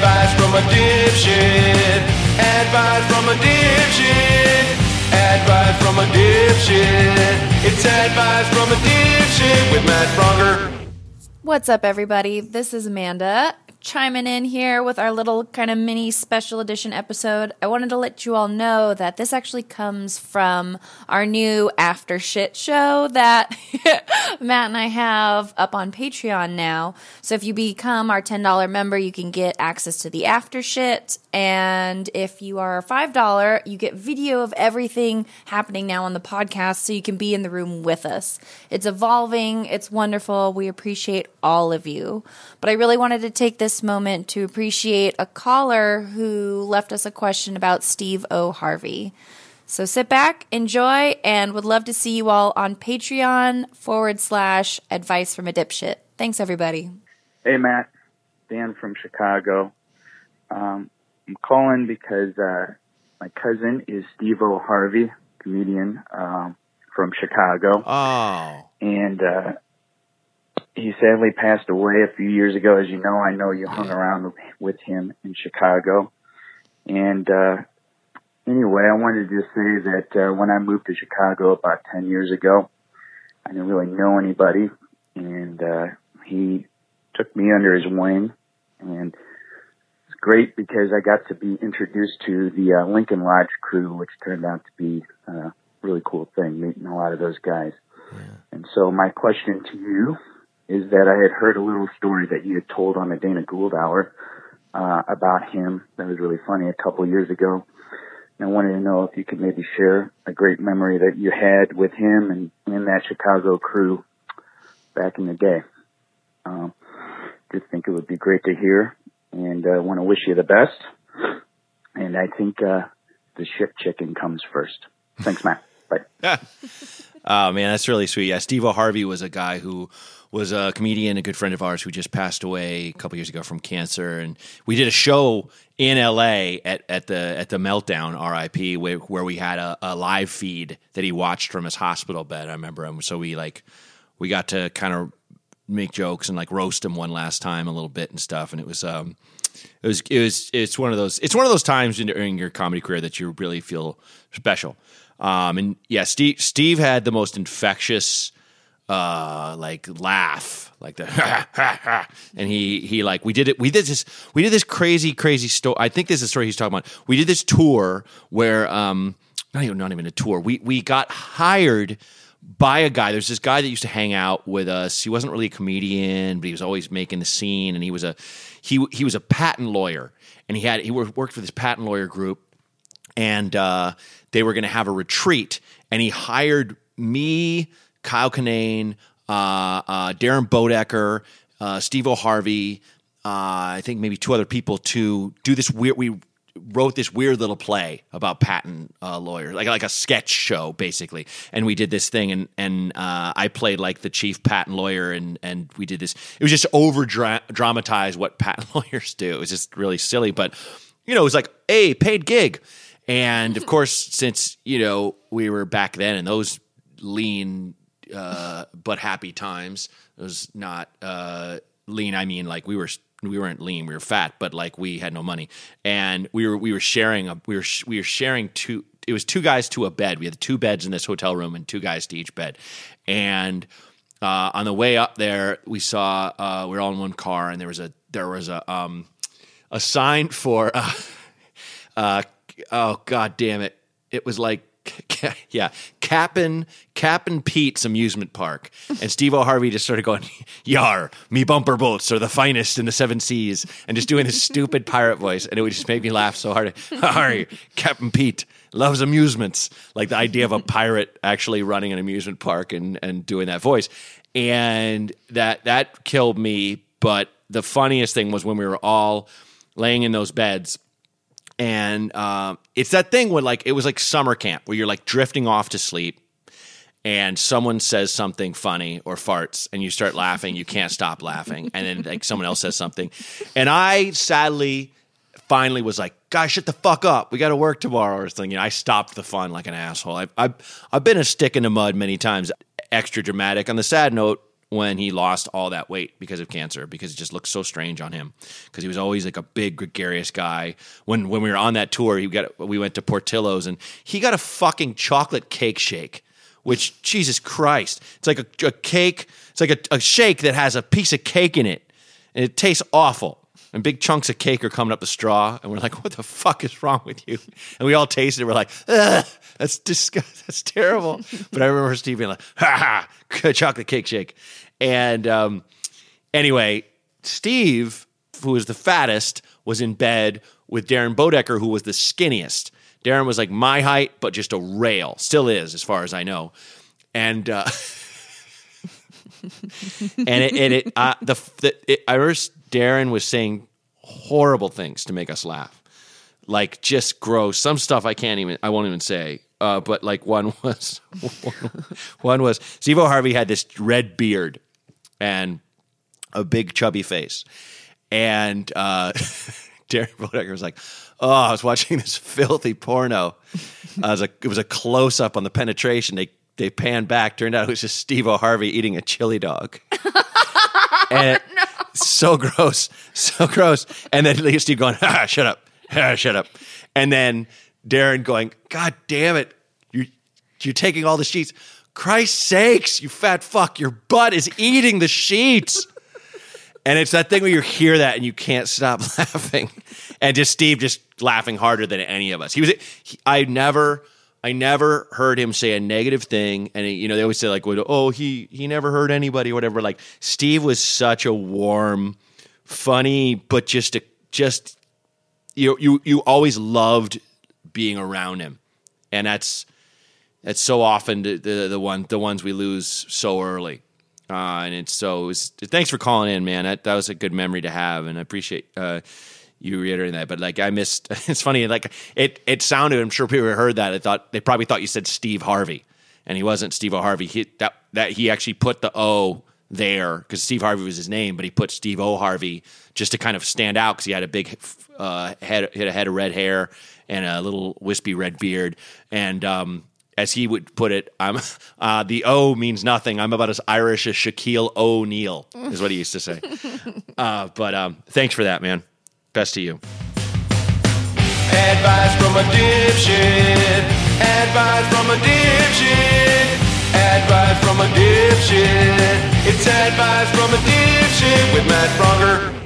Advice from a dipshit. Advice from a dipshit. Advice from a dipshit. It's advice from a dipshit with Matt Braunger. What's up, everybody? This is Amanda chiming in here with our little kind of mini special edition episode. I wanted to let you all know that this actually comes from our new After Shit show that Matt and I have up on Patreon now. So if you become our $10 member, you can get access to the After Shit. And if you are $5, you get video of everything happening now on the podcast so you can be in the room with us. It's evolving, it's wonderful. We appreciate all of you. But I really wanted to take this moment to appreciate a caller who left us a question about Steve O'Harvey. So sit back, enjoy, and would love to see you all on Patreon forward slash advice from a dipshit. Thanks, everybody. Hey, Matt. Dan from Chicago. Um, I'm calling because uh, my cousin is Steve O'Harvey, comedian um, from Chicago. Oh. And uh, he sadly passed away a few years ago. As you know, I know you hung around with him in Chicago. And uh, anyway, I wanted to just say that uh, when I moved to Chicago about 10 years ago, I didn't really know anybody. And uh, he took me under his wing. And it's great because I got to be introduced to the uh, Lincoln Lodge crew, which turned out to be a really cool thing, meeting a lot of those guys. And so my question to you is that I had heard a little story that you had told on the Dana Gould Hour uh, about him that was really funny a couple years ago. And I wanted to know if you could maybe share a great memory that you had with him and, and that Chicago crew back in the day. Um, just think it would be great to hear and uh, want to wish you the best. And I think uh, the ship chicken comes first. Thanks, Matt. Bye. Oh man, that's really sweet. Yeah, Steve O'Harvey was a guy who was a comedian, a good friend of ours who just passed away a couple years ago from cancer, and we did a show in L.A. at, at the at the Meltdown R.I.P. where, where we had a, a live feed that he watched from his hospital bed. I remember him, so we like we got to kind of make jokes and like roast him one last time a little bit and stuff, and it was um it was it was it's one of those it's one of those times in, during your comedy career that you really feel special. Um, and yeah, Steve Steve had the most infectious uh like laugh like the and he he like we did it we did this we did this crazy crazy story i think this is the story he's talking about. We did this tour where um not even not even a tour. We we got hired by a guy. There's this guy that used to hang out with us. He wasn't really a comedian but he was always making the scene and he was a he he was a patent lawyer. And he had he worked for this patent lawyer group and uh, they were going to have a retreat, and he hired me, Kyle Kinane, uh, uh, Darren Bodecker, uh, Steve O'Harvey, uh, I think maybe two other people to do this weird. We wrote this weird little play about patent uh, lawyers, like like a sketch show basically. And we did this thing, and and I played like the chief patent lawyer, and and we did this. It was just over dramatized what patent lawyers do. It was just really silly, but you know, it was like a paid gig. And of course, since you know we were back then in those lean uh, but happy times, it was not uh, lean. I mean, like we were we weren't lean, we were fat, but like we had no money, and we were we were sharing a we were we were sharing two. It was two guys to a bed. We had two beds in this hotel room, and two guys to each bed. And uh, on the way up there, we saw uh, we were all in one car, and there was a there was a um, a sign for. Uh, uh oh god damn it. It was like yeah Cap'n Cap'n Pete's amusement park. And Steve O'Harvey just started going yar me bumper boats are the finest in the seven seas and just doing this stupid pirate voice. And it would just make me laugh so hard. Harry Captain Pete loves amusements. Like the idea of a pirate actually running an amusement park and and doing that voice. And that that killed me. But the funniest thing was when we were all laying in those beds and uh, it's that thing where like it was like summer camp where you're like drifting off to sleep and someone says something funny or farts and you start laughing you can't stop laughing. And then like someone else says something. And i sadly finally was like guys shut the fuck up. We got to work tomorrow or something. You know, i stopped the fun like an asshole. I've, I've, I've been a stick in the mud many times. Extra dramatic. On the sad note when he lost all that weight because of cancer because it just looked so strange on him. Because he was always like a big gregarious guy. When when we were on that tour he got we went to Portillo's and he got a fucking chocolate cake shake which Jesus Christ it's like a, a cake it's like a, a shake that has a piece of cake in it. And it tastes awful and big chunks of cake are coming up the straw, and we're like, "What the fuck is wrong with you?" And we all tasted it. We're like, "That's disgusting. That's terrible." but I remember Steve being like, "Ha ha, chocolate cake shake." And um, anyway, Steve, who was the fattest, was in bed with Darren Bodecker, who was the skinniest. Darren was like my height, but just a rail. Still is, as far as I know. And uh, and it, and it uh, the, the it, I remember Darren was saying horrible things to make us laugh, like just gross. Some stuff I can't even I won't even say. Uh, but like one was one was Steve Harvey had this red beard and a big chubby face, and uh, Darren Bodecker was like, "Oh, I was watching this filthy porno. Uh, it was a it was a close up on the penetration. They they panned back. Turned out it was just Steve Harvey eating a chili dog. and no. so gross, so gross. And then Steve going, ah, shut up, ah, shut up. And then Darren going, God damn it, you you're taking all the sheets. Christ sakes, you fat fuck, your butt is eating the sheets. And it's that thing where you hear that and you can't stop laughing. And just Steve just laughing harder than any of us. He was he, I never I never heard him say a negative thing, and you know they always say like, "Oh, he he never hurt anybody," whatever. Like Steve was such a warm, funny, but just a just you you you always loved being around him, and that's that's so often the the, the one the ones we lose so early. Uh, and it's so it was, thanks for calling in, man. That, that was a good memory to have, and I appreciate uh, you reiterating that, but like I missed. It's funny, like it. It sounded. I'm sure people heard that. I thought they probably thought you said Steve Harvey, and he wasn't Steve O Harvey. He that that he actually put the O there because Steve Harvey was his name, but he put Steve O Harvey just to kind of stand out because he had a big uh, head, had a head of red hair and a little wispy red beard, and um, as he would put it, I'm uh, the O means nothing. I'm about as Irish as Shaquille O'Neal is what he used to say. Uh, but um, thanks for that, man. Best to you. Advice from a dipshit. Advice from a dipshit. Advice from a dipshit. It's advice from a dipshit with Matt.